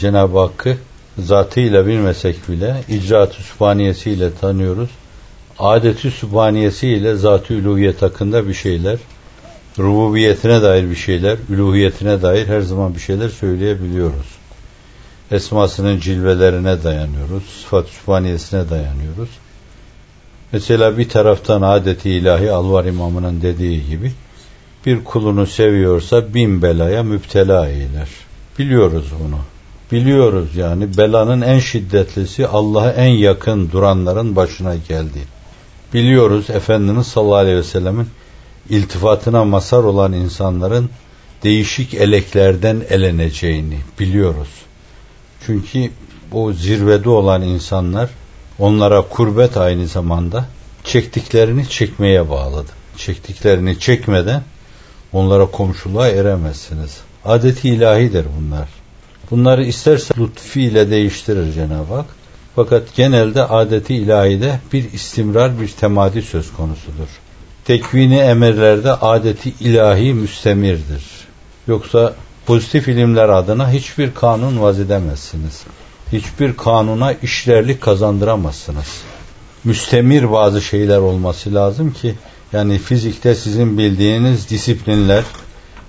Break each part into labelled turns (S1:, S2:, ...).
S1: Cenab-ı Hakk'ı zatıyla bilmesek bile icraat-ı sübhaniyesiyle tanıyoruz. Adeti sübhaniyesiyle zat-ı üluhiyet hakkında bir şeyler, rububiyetine dair bir şeyler, üluhiyetine dair her zaman bir şeyler söyleyebiliyoruz. Esmasının cilvelerine dayanıyoruz, sıfat-ı sübhaniyesine dayanıyoruz. Mesela bir taraftan adeti ilahi Alvar İmamı'nın dediği gibi bir kulunu seviyorsa bin belaya müptela eyler. Biliyoruz bunu. Biliyoruz yani belanın en şiddetlisi Allah'a en yakın duranların başına geldi. Biliyoruz Efendimiz sallallahu aleyhi ve sellemin iltifatına masar olan insanların değişik eleklerden eleneceğini biliyoruz. Çünkü o zirvede olan insanlar onlara kurbet aynı zamanda çektiklerini çekmeye bağladı. Çektiklerini çekmeden onlara komşuluğa eremezsiniz. Adeti ilahidir bunlar. Bunları isterse lütfiyle değiştirir Cenab-ı Hak. Fakat genelde adeti ilahide bir istimrar, bir temadi söz konusudur. Tekvini emirlerde adeti ilahi müstemirdir. Yoksa pozitif ilimler adına hiçbir kanun vaz edemezsiniz. Hiçbir kanuna işlerlik kazandıramazsınız. Müstemir bazı şeyler olması lazım ki yani fizikte sizin bildiğiniz disiplinler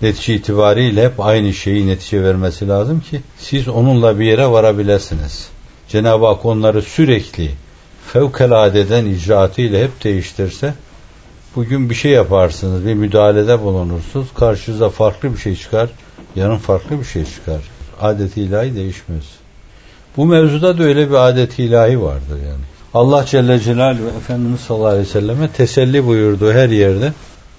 S1: netice itibariyle hep aynı şeyi netice vermesi lazım ki siz onunla bir yere varabilirsiniz. Cenab-ı Hak onları sürekli fevkaladeden icraatıyla hep değiştirse bugün bir şey yaparsınız, bir müdahalede bulunursunuz, karşınıza farklı bir şey çıkar, yarın farklı bir şey çıkar. Adeti ilahi değişmez. Bu mevzuda da öyle bir adet ilahi vardır yani. Allah Celle Celaluhu Efendimiz sallallahu aleyhi ve selleme teselli buyurduğu her yerde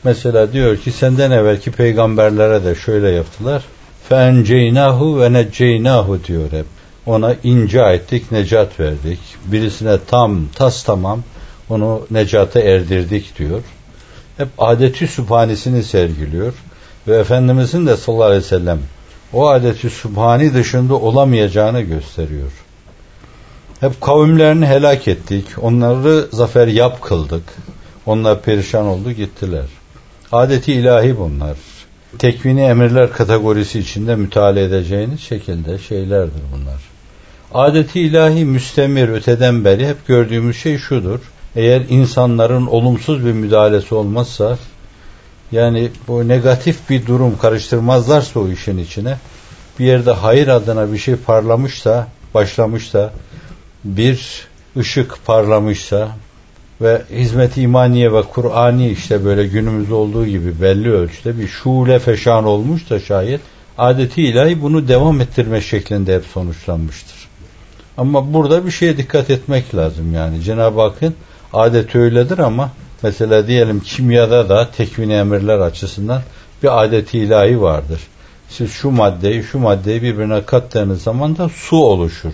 S1: mesela diyor ki senden evvelki peygamberlere de şöyle yaptılar. Fenceynahu ve necceynahu diyor hep. Ona inca ettik, necat verdik. Birisine tam, tas tamam onu necata erdirdik diyor. Hep adeti sübhanisini sergiliyor. Ve Efendimizin de sallallahu aleyhi ve sellem o adeti sübhani dışında olamayacağını gösteriyor. Hep kavimlerini helak ettik. Onları zafer yap kıldık. Onlar perişan oldu gittiler. Adeti ilahi bunlar. Tekvini emirler kategorisi içinde müteala edeceğiniz şekilde şeylerdir bunlar. Adeti ilahi müstemir öteden beri hep gördüğümüz şey şudur. Eğer insanların olumsuz bir müdahalesi olmazsa yani bu negatif bir durum karıştırmazlarsa o işin içine bir yerde hayır adına bir şey parlamışsa, başlamışsa bir ışık parlamışsa ve hizmet imaniye ve Kur'ani işte böyle günümüzde olduğu gibi belli ölçüde bir şule feşan olmuş da şayet adeti ilahi bunu devam ettirme şeklinde hep sonuçlanmıştır. Ama burada bir şeye dikkat etmek lazım yani. Cenab-ı Hakk'ın adeti öyledir ama mesela diyelim kimyada da tekvin emirler açısından bir adeti ilahi vardır. Siz şu maddeyi şu maddeyi birbirine kattığınız zaman da su oluşur.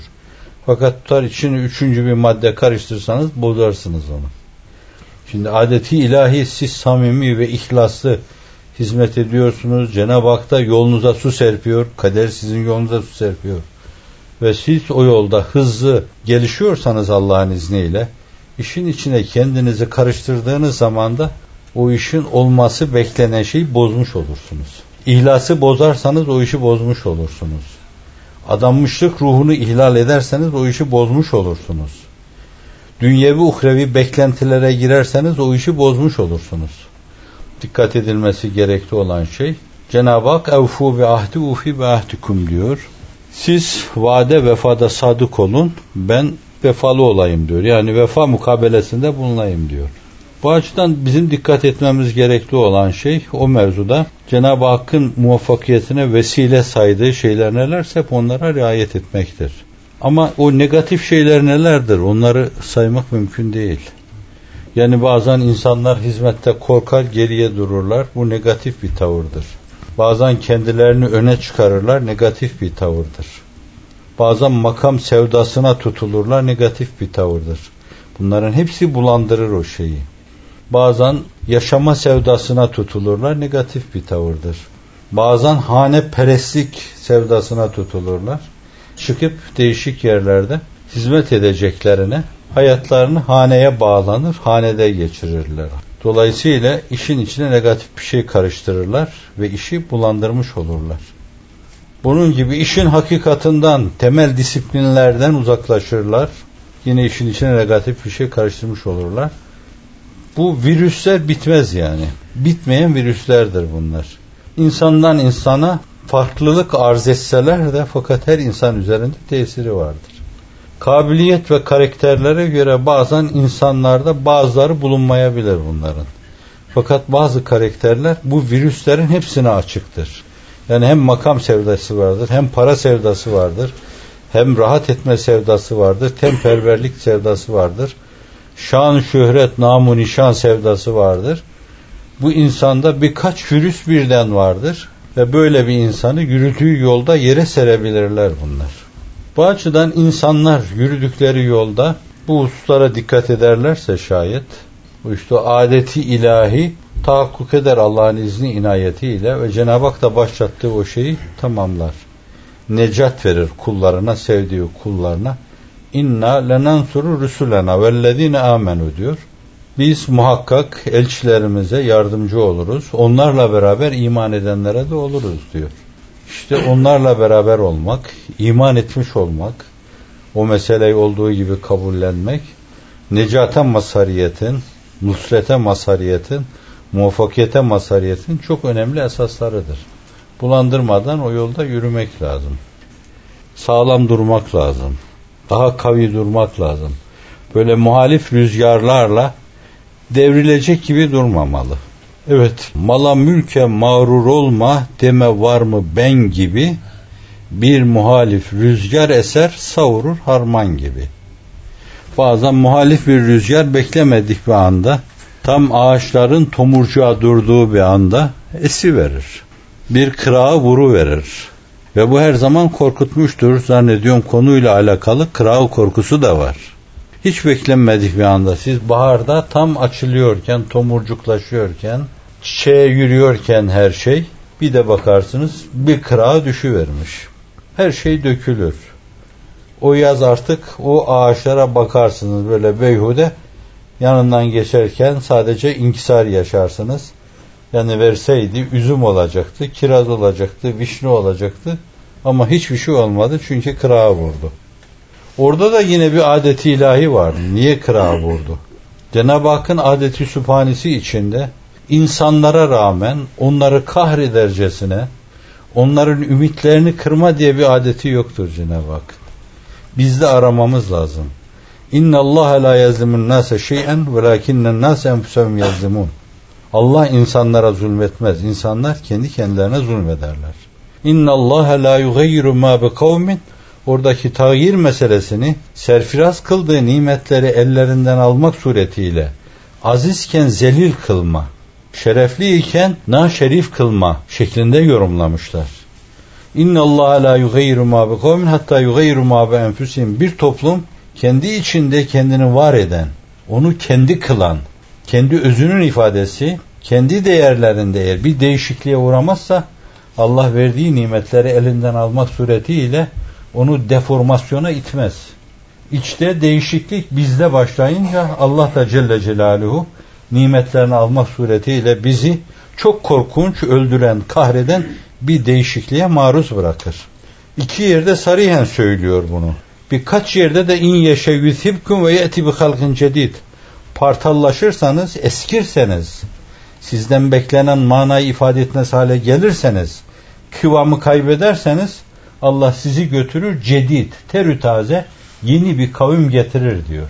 S1: Fakat tutar içine üçüncü bir madde karıştırsanız bozarsınız onu. Şimdi adeti ilahi siz samimi ve ihlaslı hizmet ediyorsunuz. Cenab-ı Hak da yolunuza su serpiyor. Kader sizin yolunuza su serpiyor. Ve siz o yolda hızlı gelişiyorsanız Allah'ın izniyle işin içine kendinizi karıştırdığınız zaman da o işin olması beklenen şeyi bozmuş olursunuz. İhlası bozarsanız o işi bozmuş olursunuz. Adanmışlık ruhunu ihlal ederseniz o işi bozmuş olursunuz. Dünyevi uhrevi beklentilere girerseniz o işi bozmuş olursunuz. Dikkat edilmesi gerekli olan şey Cenab-ı Hak evfu ve ahdi ufi ve ahdikum diyor. Siz vade vefada sadık olun ben vefalı olayım diyor. Yani vefa mukabelesinde bulunayım diyor. Bu açıdan bizim dikkat etmemiz gerekli olan şey o mevzuda Cenab-ı Hakk'ın muvaffakiyetine vesile saydığı şeyler nelerse hep onlara riayet etmektir. Ama o negatif şeyler nelerdir? Onları saymak mümkün değil. Yani bazen insanlar hizmette korkar, geriye dururlar. Bu negatif bir tavırdır. Bazen kendilerini öne çıkarırlar, negatif bir tavırdır. Bazen makam sevdasına tutulurlar, negatif bir tavırdır. Bunların hepsi bulandırır o şeyi. Bazen yaşama sevdasına tutulurlar, negatif bir tavırdır. Bazen hane perestlik sevdasına tutulurlar. Çıkıp değişik yerlerde hizmet edeceklerine hayatlarını haneye bağlanır, hanede geçirirler. Dolayısıyla işin içine negatif bir şey karıştırırlar ve işi bulandırmış olurlar. Bunun gibi işin hakikatından, temel disiplinlerden uzaklaşırlar. Yine işin içine negatif bir şey karıştırmış olurlar. Bu virüsler bitmez yani. Bitmeyen virüslerdir bunlar. İnsandan insana farklılık arz etseler de fakat her insan üzerinde tesiri vardır. Kabiliyet ve karakterlere göre bazen insanlarda bazıları bulunmayabilir bunların. Fakat bazı karakterler bu virüslerin hepsine açıktır. Yani hem makam sevdası vardır, hem para sevdası vardır, hem rahat etme sevdası vardır, temperverlik sevdası vardır. Şan, şöhret, namu, nişan sevdası vardır. Bu insanda birkaç virüs birden vardır ve böyle bir insanı yürüdüğü yolda yere serebilirler bunlar. Bu açıdan insanlar yürüdükleri yolda bu hususlara dikkat ederlerse şayet bu işte adeti ilahi tahakkuk eder Allah'ın izni inayetiyle ve Cenab-ı Hak da başlattığı o şeyi tamamlar. Necat verir kullarına, sevdiği kullarına. İnna lenansuru rusulena vellezine amenu diyor. Biz muhakkak elçilerimize yardımcı oluruz. Onlarla beraber iman edenlere de oluruz diyor. İşte onlarla beraber olmak, iman etmiş olmak, o meseleyi olduğu gibi kabullenmek, necate masariyetin, nusrete masariyetin, muvaffakiyete masariyetin çok önemli esaslarıdır. Bulandırmadan o yolda yürümek lazım. Sağlam durmak lazım. Daha kavi durmak lazım. Böyle muhalif rüzgarlarla devrilecek gibi durmamalı. Evet, mala mülke mağrur olma deme var mı ben gibi bir muhalif rüzgar eser savurur harman gibi. Bazen muhalif bir rüzgar beklemedik bir anda tam ağaçların tomurcuğa durduğu bir anda esi verir. Bir kırağı vuru verir. Ve bu her zaman korkutmuştur. Zannediyorum konuyla alakalı kırağı korkusu da var. Hiç beklenmedik bir anda siz baharda tam açılıyorken, tomurcuklaşıyorken, çiçeğe yürüyorken her şey bir de bakarsınız bir kırağı düşüvermiş. Her şey dökülür. O yaz artık o ağaçlara bakarsınız böyle beyhude yanından geçerken sadece inkisar yaşarsınız. Yani verseydi üzüm olacaktı, kiraz olacaktı, vişne olacaktı. Ama hiçbir şey olmadı çünkü kırağa vurdu. Orada da yine bir adeti ilahi var. Niye kırağa vurdu? Cenab-ı Hakk'ın adeti sübhanesi içinde insanlara rağmen onları kahredercesine onların ümitlerini kırma diye bir adeti yoktur Cenab-ı Hak. Biz de aramamız lazım. İnna Allah la yazlimun nase şey'en velakinnen nase enfusahum yazlimun. Allah insanlara zulmetmez. İnsanlar kendi kendilerine zulmederler. İnna Allah la yugayyiru ma bi kavmin oradaki tağyir meselesini serfiraz kıldığı nimetleri ellerinden almak suretiyle azizken zelil kılma, şerefli iken na şerif kılma şeklinde yorumlamışlar. İnna Allah la yugayyiru ma bi kavmin hatta yugayyiru ma bi enfusihim. Bir toplum kendi içinde kendini var eden, onu kendi kılan, kendi özünün ifadesi, kendi değerlerinde eğer bir değişikliğe uğramazsa Allah verdiği nimetleri elinden almak suretiyle onu deformasyona itmez. İçte değişiklik bizde başlayınca Allah da Celle Celaluhu nimetlerini almak suretiyle bizi çok korkunç, öldüren, kahreden bir değişikliğe maruz bırakır. İki yerde sarihen söylüyor bunu. Birkaç yerde de in yeşe yüzhibkum ve yeti bi halkın cedid. Partallaşırsanız, eskirseniz, sizden beklenen manayı ifade etmez hale gelirseniz, kıvamı kaybederseniz Allah sizi götürür cedid, terü taze, yeni bir kavim getirir diyor.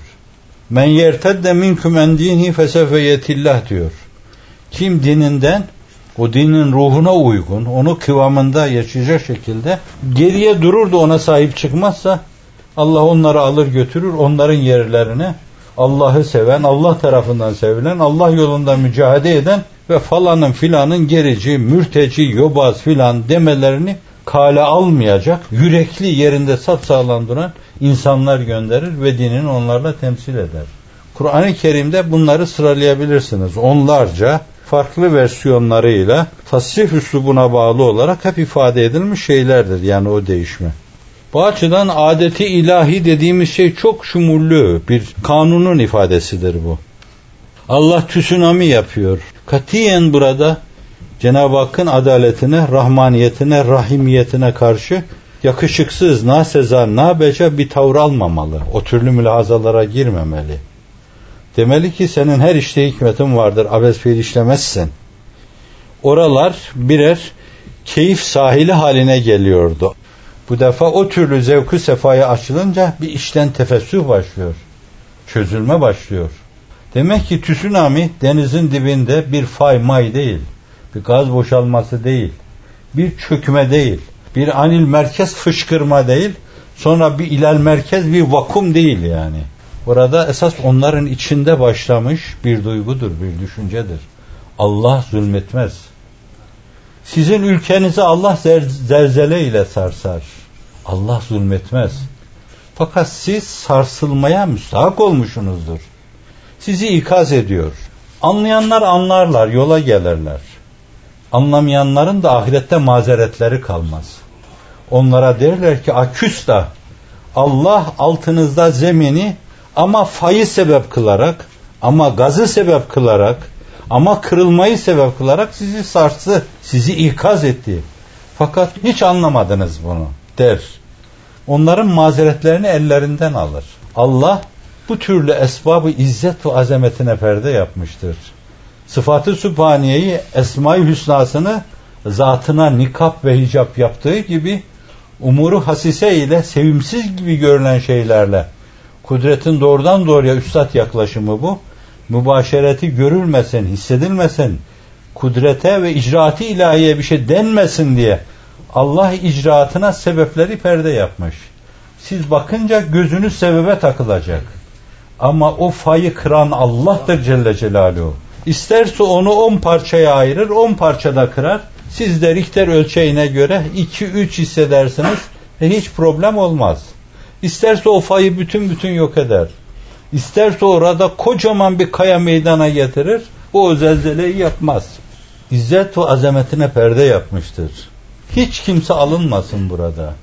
S1: Men yertedde minkum en dini fesefe yetillah diyor. Kim dininden o dinin ruhuna uygun, onu kıvamında yaşayacak şekilde geriye durur da ona sahip çıkmazsa Allah onları alır götürür onların yerlerine Allah'ı seven, Allah tarafından sevilen, Allah yolunda mücadele eden ve falanın filanın gerici, mürteci, yobaz filan demelerini kale almayacak, yürekli yerinde sapsağlam duran insanlar gönderir ve dinini onlarla temsil eder. Kur'an-ı Kerim'de bunları sıralayabilirsiniz. Onlarca farklı versiyonlarıyla tasrif üslubuna bağlı olarak hep ifade edilmiş şeylerdir yani o değişme. Bu açıdan adeti ilahi dediğimiz şey çok şumullü bir kanunun ifadesidir bu. Allah tsunami yapıyor. Katiyen burada Cenab-ı Hakk'ın adaletine, rahmaniyetine, rahimiyetine karşı yakışıksız, na seza, na beca bir tavır almamalı. O türlü mülahazalara girmemeli. Demeli ki senin her işte hikmetin vardır. Abes fiil işlemezsin. Oralar birer keyif sahili haline geliyordu. Bu defa o türlü zevkü sefaya açılınca bir işten tefessüh başlıyor. Çözülme başlıyor. Demek ki tsunami denizin dibinde bir fay may değil. Bir gaz boşalması değil. Bir çökme değil. Bir anil merkez fışkırma değil. Sonra bir ilal merkez bir vakum değil yani. Burada esas onların içinde başlamış bir duygudur, bir düşüncedir. Allah zulmetmez. Sizin ülkenizi Allah zelzele ile sarsar. Allah zulmetmez. Fakat siz sarsılmaya müstahak olmuşsunuzdur. Sizi ikaz ediyor. Anlayanlar anlarlar, yola gelirler. Anlamayanların da ahirette mazeretleri kalmaz. Onlara derler ki aküsta Allah altınızda zemini ama fayı sebep kılarak ama gazı sebep kılarak ama kırılmayı sebep kılarak sizi sarstı, sizi ikaz etti. Fakat hiç anlamadınız bunu der. Onların mazeretlerini ellerinden alır. Allah bu türlü esbabı izzet ve azametine perde yapmıştır. Sıfatı Sübhaniye'yi Esma-i Hüsna'sını zatına nikap ve hicap yaptığı gibi umuru hasise ile sevimsiz gibi görülen şeylerle kudretin doğrudan doğruya üstad yaklaşımı bu. Mübaşereti görülmesin, hissedilmesin, kudrete ve icraati ilahiye bir şey denmesin diye Allah icraatına sebepleri perde yapmış. Siz bakınca gözünüz sebebe takılacak. Ama o fayı kıran Allah'tır Celle Celaluhu. İsterse onu on parçaya ayırır, on parçada kırar. Siz de Richter ölçeğine göre iki üç hissedersiniz ve hiç problem olmaz. İsterse o fayı bütün bütün yok eder. İsterse orada kocaman bir kaya meydana getirir. O zelzeleyi yapmaz. İzzet ve azametine perde yapmıştır. Hiç kimse alınmasın burada.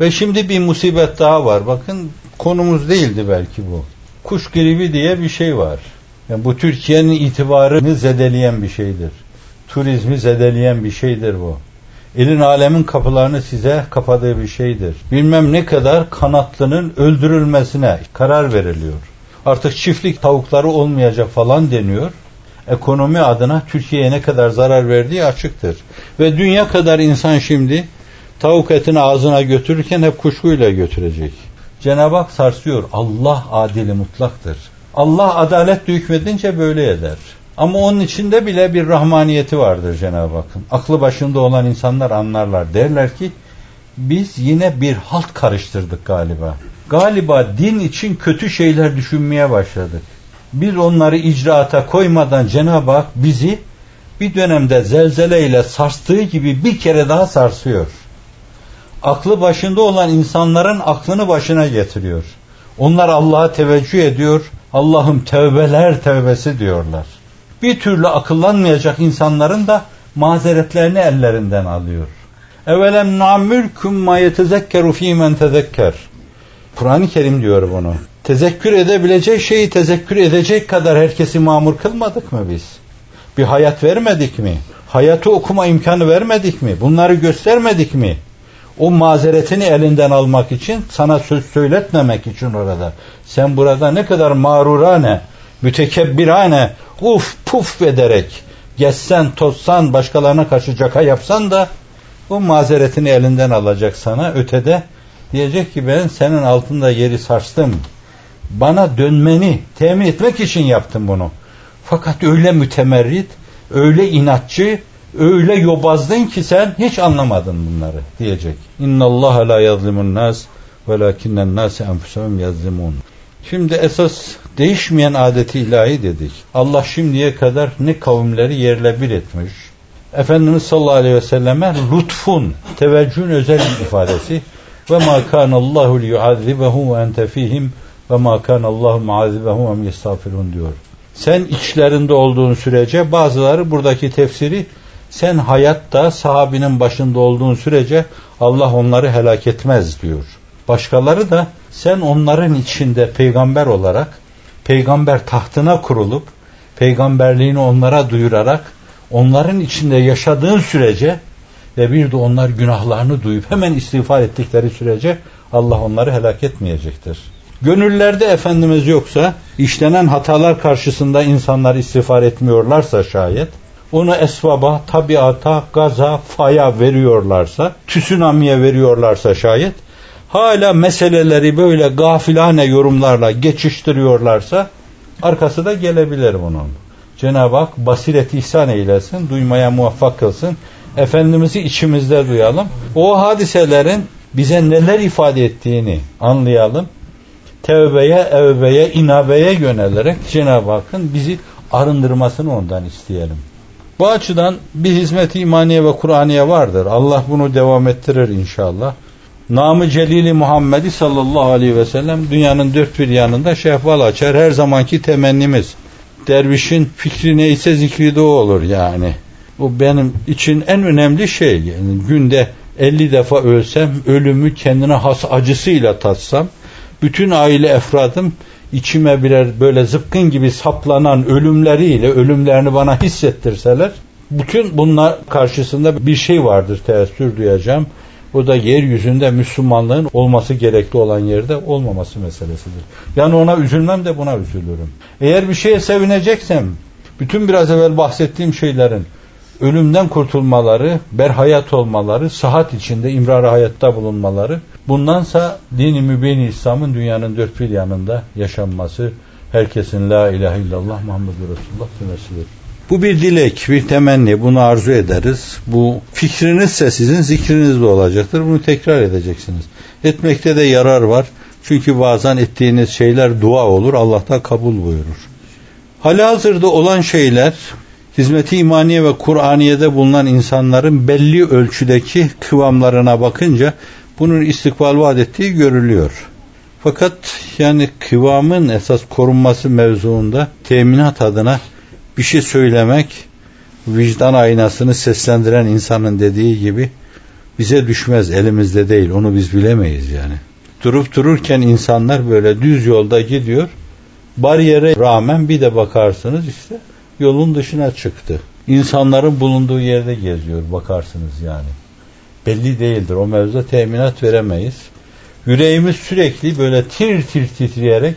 S1: Ve şimdi bir musibet daha var. Bakın konumuz değildi belki bu. Kuş gribi diye bir şey var. Yani bu Türkiye'nin itibarını zedeleyen bir şeydir. Turizmi zedeleyen bir şeydir bu. Elin alemin kapılarını size kapadığı bir şeydir. Bilmem ne kadar kanatlının öldürülmesine karar veriliyor. Artık çiftlik tavukları olmayacak falan deniyor. Ekonomi adına Türkiye'ye ne kadar zarar verdiği açıktır. Ve dünya kadar insan şimdi tavuk etini ağzına götürürken hep kuşkuyla götürecek. Cenab-ı Hak sarsıyor. Allah adili mutlaktır. Allah adalet hükmedince böyle eder. Ama onun içinde bile bir rahmaniyeti vardır Cenab-ı Hakk'ın. Aklı başında olan insanlar anlarlar. Derler ki biz yine bir halt karıştırdık galiba. Galiba din için kötü şeyler düşünmeye başladık. Biz onları icraata koymadan Cenab-ı Hak bizi bir dönemde zelzeleyle sarstığı gibi bir kere daha sarsıyor. Aklı başında olan insanların aklını başına getiriyor. Onlar Allah'a teveccüh ediyor. Allah'ım tevbeler tevbesi diyorlar bir türlü akıllanmayacak insanların da mazeretlerini ellerinden alıyor. Evelem namülküm ma yetezekkeru fîmen tezekker. Kur'an-ı Kerim diyor bunu. Tezekkür edebilecek şeyi tezekkür edecek kadar herkesi mamur kılmadık mı biz? Bir hayat vermedik mi? Hayatı okuma imkanı vermedik mi? Bunları göstermedik mi? O mazeretini elinden almak için sana söz söyletmemek için orada. Sen burada ne kadar mağrurane, mütekebbirane, uf puf ederek geçsen, tozsan, başkalarına karşı caka yapsan da bu mazeretini elinden alacak sana. Ötede diyecek ki ben senin altında yeri sarstım. Bana dönmeni temin etmek için yaptım bunu. Fakat öyle mütemerrit, öyle inatçı, öyle yobazdın ki sen hiç anlamadın bunları diyecek. İnna Allah la yazlimun nas velakinnen nas enfusahum yazlimun. Şimdi esas değişmeyen adeti ilahi dedik. Allah şimdiye kadar ne kavimleri yerle bir etmiş. Efendimiz sallallahu aleyhi ve selleme lütfun, teveccühün özel ifadesi. Ve ma kana Allahu liyuazibahum ve ente fihim ve ma kana Allahu muazibahum ve diyor. Sen içlerinde olduğun sürece bazıları buradaki tefsiri sen hayatta sahabinin başında olduğun sürece Allah onları helak etmez diyor. Başkaları da sen onların içinde peygamber olarak peygamber tahtına kurulup peygamberliğini onlara duyurarak onların içinde yaşadığın sürece ve bir de onlar günahlarını duyup hemen istiğfar ettikleri sürece Allah onları helak etmeyecektir. Gönüllerde Efendimiz yoksa, işlenen hatalar karşısında insanlar istiğfar etmiyorlarsa şayet, onu esvaba, tabiata, gaza, faya veriyorlarsa, tsunami'ye veriyorlarsa şayet, hala meseleleri böyle gafilane yorumlarla geçiştiriyorlarsa, arkası da gelebilir bunun. Cenab-ı Hak basiret ihsan eylesin, duymaya muvaffak kılsın. Efendimiz'i içimizde duyalım. O hadiselerin bize neler ifade ettiğini anlayalım. Tevbeye, evbeye, inabeye yönelerek Cenab-ı Hakk'ın bizi arındırmasını ondan isteyelim. Bu açıdan bir hizmet imaniye ve Kur'aniye vardır. Allah bunu devam ettirir inşallah. Namı Celili Muhammed'i sallallahu aleyhi ve sellem dünyanın dört bir yanında şehval açar. Her zamanki temennimiz. Dervişin fikri neyse zikri de o olur yani. Bu benim için en önemli şey. Yani günde 50 defa ölsem, ölümü kendine has acısıyla tatsam, bütün aile efradım içime birer böyle zıpkın gibi saplanan ölümleriyle ölümlerini bana hissettirseler, bütün bunlar karşısında bir şey vardır teessür duyacağım. O da yeryüzünde Müslümanlığın olması gerekli olan yerde olmaması meselesidir. Yani ona üzülmem de buna üzülürüm. Eğer bir şeye sevineceksem, bütün biraz evvel bahsettiğim şeylerin ölümden kurtulmaları, berhayat olmaları, sıhhat içinde imrar hayatta bulunmaları, bundansa dini mübin İslam'ın dünyanın dört bir yanında yaşanması, herkesin la ilahe illallah Muhammedur Resulullah demesidir. Bu bir dilek, bir temenni. Bunu arzu ederiz. Bu fikrinizse sizin zikriniz de olacaktır. Bunu tekrar edeceksiniz. Etmekte de yarar var. Çünkü bazen ettiğiniz şeyler dua olur. Allah da kabul buyurur. Halihazırda olan şeyler hizmeti imaniye ve Kur'aniye'de bulunan insanların belli ölçüdeki kıvamlarına bakınca bunun istikbal vaat ettiği görülüyor. Fakat yani kıvamın esas korunması mevzuunda teminat adına bir şey söylemek vicdan aynasını seslendiren insanın dediği gibi bize düşmez elimizde değil onu biz bilemeyiz yani. Durup dururken insanlar böyle düz yolda gidiyor bariyere rağmen bir de bakarsınız işte yolun dışına çıktı. İnsanların bulunduğu yerde geziyor bakarsınız yani. Belli değildir o mevzuda teminat veremeyiz. Yüreğimiz sürekli böyle tir tir titreyerek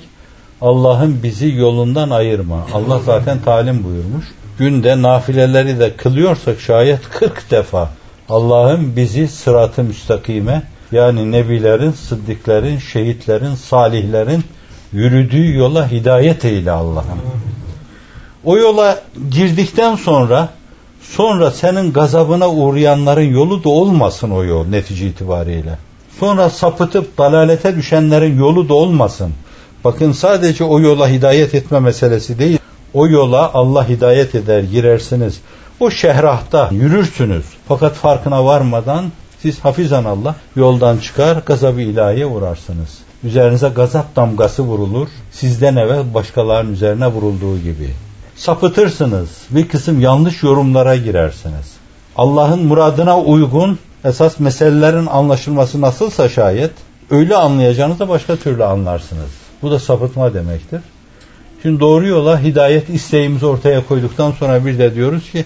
S1: Allah'ın bizi yolundan ayırma. Allah zaten talim buyurmuş. Günde nafileleri de kılıyorsak şayet 40 defa Allah'ın bizi sırat-ı müstakime yani nebilerin, sıddıkların, şehitlerin, salihlerin yürüdüğü yola hidayet eyle Allah'ım. O yola girdikten sonra sonra senin gazabına uğrayanların yolu da olmasın o yol netice itibariyle. Sonra sapıtıp dalalete düşenlerin yolu da olmasın. Bakın sadece o yola hidayet etme meselesi değil. O yola Allah hidayet eder girersiniz. O şehrahta yürürsünüz. Fakat farkına varmadan siz hafizan Allah yoldan çıkar gazabı ilahiye uğrarsınız. Üzerinize gazap damgası vurulur. Sizden evvel başkalarının üzerine vurulduğu gibi. Sapıtırsınız. Bir kısım yanlış yorumlara girersiniz. Allah'ın muradına uygun esas meselelerin anlaşılması nasılsa şayet öyle anlayacağınızı başka türlü anlarsınız. Bu da sapıtma demektir. Şimdi doğru yola hidayet isteğimizi ortaya koyduktan sonra bir de diyoruz ki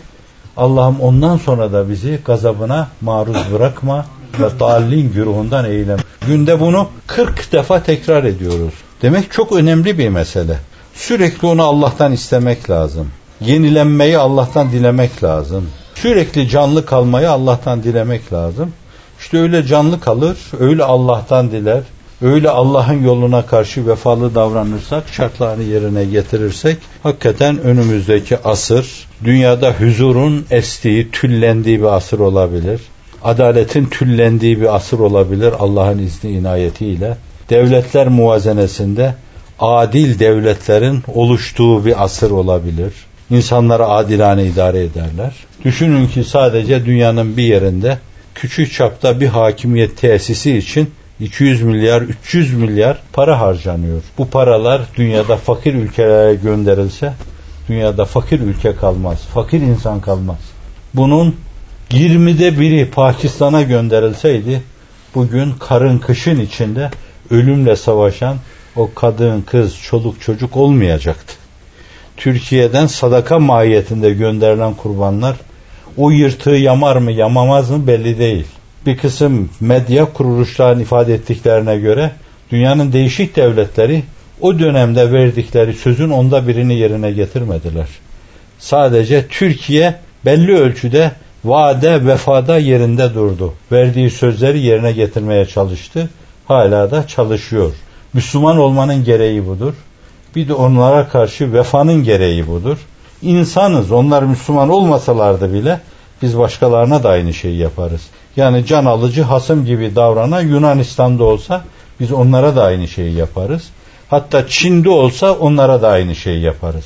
S1: Allah'ım ondan sonra da bizi gazabına maruz bırakma ve dallin güruhundan eyleme. Günde bunu 40 defa tekrar ediyoruz. Demek çok önemli bir mesele. Sürekli onu Allah'tan istemek lazım. Yenilenmeyi Allah'tan dilemek lazım. Sürekli canlı kalmayı Allah'tan dilemek lazım. İşte öyle canlı kalır, öyle Allah'tan diler, öyle Allah'ın yoluna karşı vefalı davranırsak, şartlarını yerine getirirsek, hakikaten önümüzdeki asır, dünyada huzurun estiği, tüllendiği bir asır olabilir. Adaletin tüllendiği bir asır olabilir Allah'ın izni inayetiyle. Devletler muvazenesinde adil devletlerin oluştuğu bir asır olabilir. İnsanları adilane idare ederler. Düşünün ki sadece dünyanın bir yerinde küçük çapta bir hakimiyet tesisi için 200 milyar, 300 milyar para harcanıyor. Bu paralar dünyada fakir ülkelere gönderilse dünyada fakir ülke kalmaz, fakir insan kalmaz. Bunun 20'de biri Pakistan'a gönderilseydi bugün karın kışın içinde ölümle savaşan o kadın, kız, çoluk, çocuk olmayacaktı. Türkiye'den sadaka mahiyetinde gönderilen kurbanlar o yırtığı yamar mı yamamaz mı belli değil. Bir kısım medya kuruluşlarının ifade ettiklerine göre dünyanın değişik devletleri o dönemde verdikleri sözün onda birini yerine getirmediler. Sadece Türkiye belli ölçüde vaade vefada yerinde durdu. Verdiği sözleri yerine getirmeye çalıştı. Hala da çalışıyor. Müslüman olmanın gereği budur. Bir de onlara karşı vefanın gereği budur. İnsanız. Onlar Müslüman olmasalardı bile biz başkalarına da aynı şeyi yaparız. Yani can alıcı hasım gibi davranan Yunanistan'da olsa biz onlara da aynı şeyi yaparız. Hatta Çin'de olsa onlara da aynı şeyi yaparız.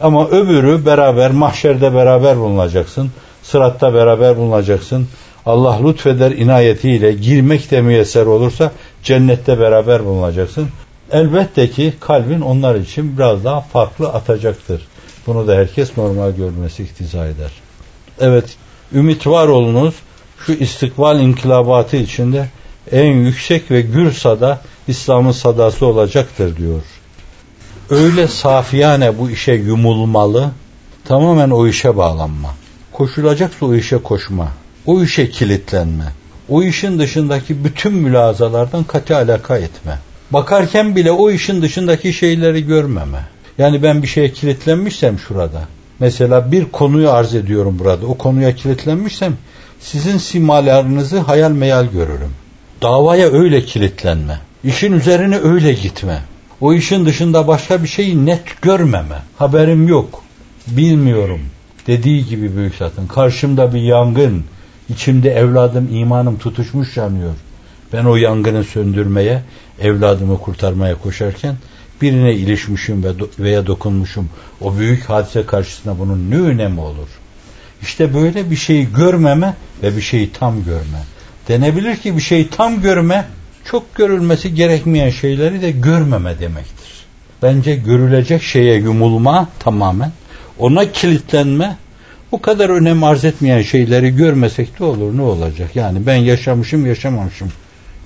S1: Ama öbürü beraber mahşerde beraber bulunacaksın. Sıratta beraber bulunacaksın. Allah lütfeder inayetiyle girmek de müyesser olursa cennette beraber bulunacaksın. Elbette ki kalbin onlar için biraz daha farklı atacaktır. Bunu da herkes normal görmesi iktiza eder. Evet, ümit var olunuz. Şu istikbal inkılabatı içinde en yüksek ve gür sada İslam'ın sadası olacaktır diyor. Öyle safiyane bu işe yumulmalı, tamamen o işe bağlanma. Koşulacaksa o işe koşma, o işe kilitlenme, o işin dışındaki bütün mülazalardan katı alaka etme. Bakarken bile o işin dışındaki şeyleri görmeme. Yani ben bir şeye kilitlenmişsem şurada, mesela bir konuyu arz ediyorum burada, o konuya kilitlenmişsem sizin simalarınızı hayal meyal görürüm. Davaya öyle kilitlenme. İşin üzerine öyle gitme. O işin dışında başka bir şeyi net görmeme. Haberim yok. Bilmiyorum. Dediği gibi büyük zatın. Karşımda bir yangın. İçimde evladım, imanım tutuşmuş yanıyor. Ben o yangını söndürmeye, evladımı kurtarmaya koşarken birine ilişmişim veya dokunmuşum. O büyük hadise karşısında bunun ne önemi olur? İşte böyle bir şeyi görmeme ve bir şeyi tam görme. Denebilir ki bir şeyi tam görme, çok görülmesi gerekmeyen şeyleri de görmeme demektir. Bence görülecek şeye yumulma tamamen, ona kilitlenme, bu kadar önem arz etmeyen şeyleri görmesek de olur ne olacak? Yani ben yaşamışım yaşamamışım.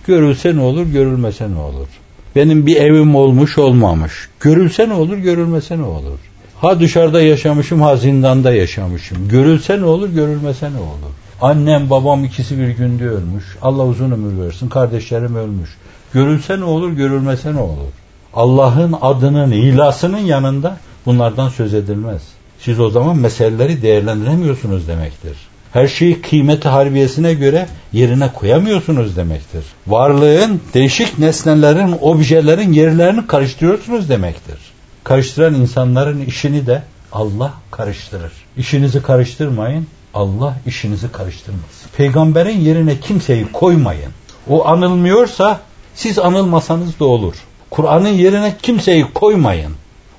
S1: Görülse ne olur görülmese ne olur? Benim bir evim olmuş olmamış. Görülse ne olur görülmese ne olur? Ha dışarıda yaşamışım ha zindanda yaşamışım. Görülse ne olur görülmese ne olur? Annem babam ikisi bir günde ölmüş. Allah uzun ömür versin. Kardeşlerim ölmüş. Görülse ne olur görülmese ne olur? Allah'ın adının ilasının yanında bunlardan söz edilmez. Siz o zaman meseleleri değerlendiremiyorsunuz demektir. Her şeyi kıymeti harbiyesine göre yerine koyamıyorsunuz demektir. Varlığın, değişik nesnelerin, objelerin yerlerini karıştırıyorsunuz demektir. Karıştıran insanların işini de Allah karıştırır. İşinizi karıştırmayın, Allah işinizi karıştırmaz. Peygamberin yerine kimseyi koymayın. O anılmıyorsa siz anılmasanız da olur. Kur'an'ın yerine kimseyi koymayın.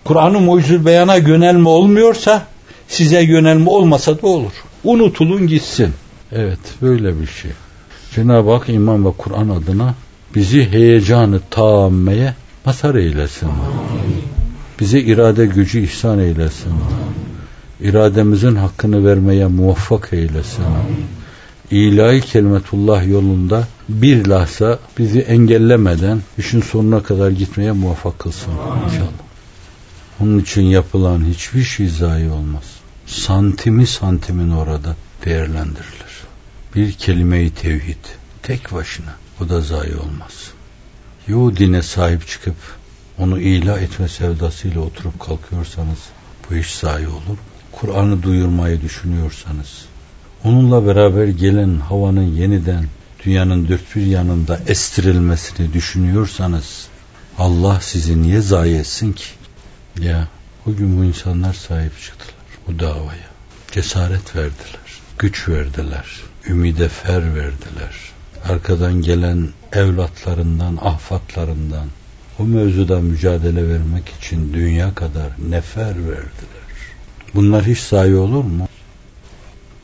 S1: Kur'an'ın mucizül beyana yönelme olmuyorsa size yönelme olmasa da olur. Unutulun gitsin. Evet böyle bir şey. Cenab-ı Hak iman ve Kur'an adına bizi heyecanı taammeye mazhar eylesin. Bize irade gücü ihsan eylesin. İrademizin hakkını vermeye muvaffak eylesin. İlahi kelimetullah yolunda bir lahza bizi engellemeden işin sonuna kadar gitmeye muvaffak kılsın inşallah. Onun için yapılan hiçbir şey zayi olmaz. Santimi santimin orada değerlendirilir. Bir kelime-i tevhid tek başına o da zayi olmaz. Yo dine sahip çıkıp onu ilah etme sevdasıyla oturup kalkıyorsanız bu iş zayi olur. Kur'an'ı duyurmayı düşünüyorsanız onunla beraber gelen havanın yeniden dünyanın dört bir yanında estirilmesini düşünüyorsanız Allah sizi niye zayi etsin ki? Ya bugün bu insanlar sahip çıktılar bu davaya. Cesaret verdiler, güç verdiler, ümide fer verdiler. Arkadan gelen evlatlarından, ahfatlarından o mevzuda mücadele vermek için dünya kadar nefer verdiler. Bunlar hiç sahi olur mu?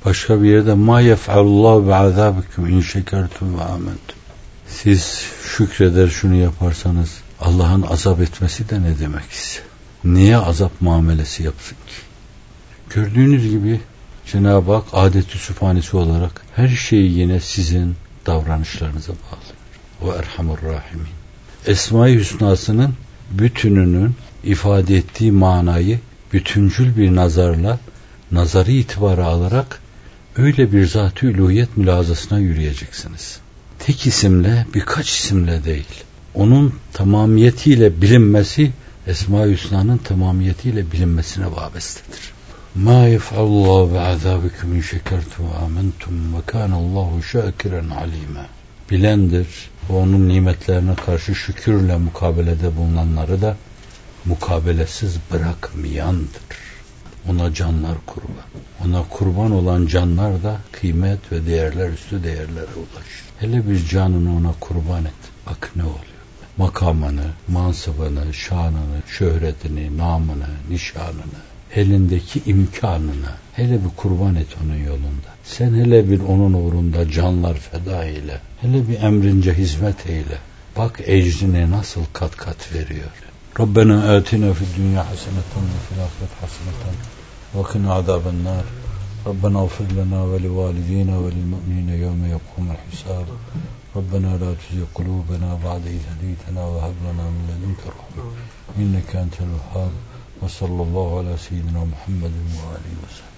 S1: Başka bir yerde ma yef'alullahu bi azabikum in şekertum ve amentum. Siz şükreder şunu yaparsanız Allah'ın azap etmesi de ne demek ise? Niye azap muamelesi yapsın ki? Gördüğünüz gibi Cenab-ı Hak adeti süphanesi olarak her şeyi yine sizin davranışlarınıza bağlıyor. Ve erhamur rahimin. Esma-i Hüsna'sının bütününün ifade ettiği manayı bütüncül bir nazarla, nazarı itibarı alarak öyle bir zat-ı uluhiyet mülazasına yürüyeceksiniz. Tek isimle, birkaç isimle değil. Onun tamamiyetiyle bilinmesi, Esma-i Hüsna'nın tamamiyetiyle bilinmesine vabestedir. Ma yef'allahu bi'azabikum in şekertum ve amentum ve kanallahu şakiren alime. Bilendir ve onun nimetlerine karşı şükürle mukabelede bulunanları da mukabelesiz bırakmayandır. Ona canlar kurban. Ona kurban olan canlar da kıymet ve değerler üstü değerlere ulaşır. Hele bir canını ona kurban et. Bak ne oluyor makamını, mansıbını, şanını, şöhretini, namını, nişanını, elindeki imkanını hele bir kurban et onun yolunda. Sen hele bir onun uğrunda canlar feda eyle. Hele bir emrince hizmet eyle. Bak ecrine nasıl kat kat veriyor. Rabbena atina fid dünya haseneten ve fil ahiret haseneten ve kina azaben nar. Rabbena ufir lana ve li ve lil mu'minine yevme yekumul hisab. ربنا لا تزغ قلوبنا بعد إذ هديتنا وهب لنا من لدنك رحمة. إنك أنت الوهاب. وصلى الله على سيدنا محمد وآله وسلم.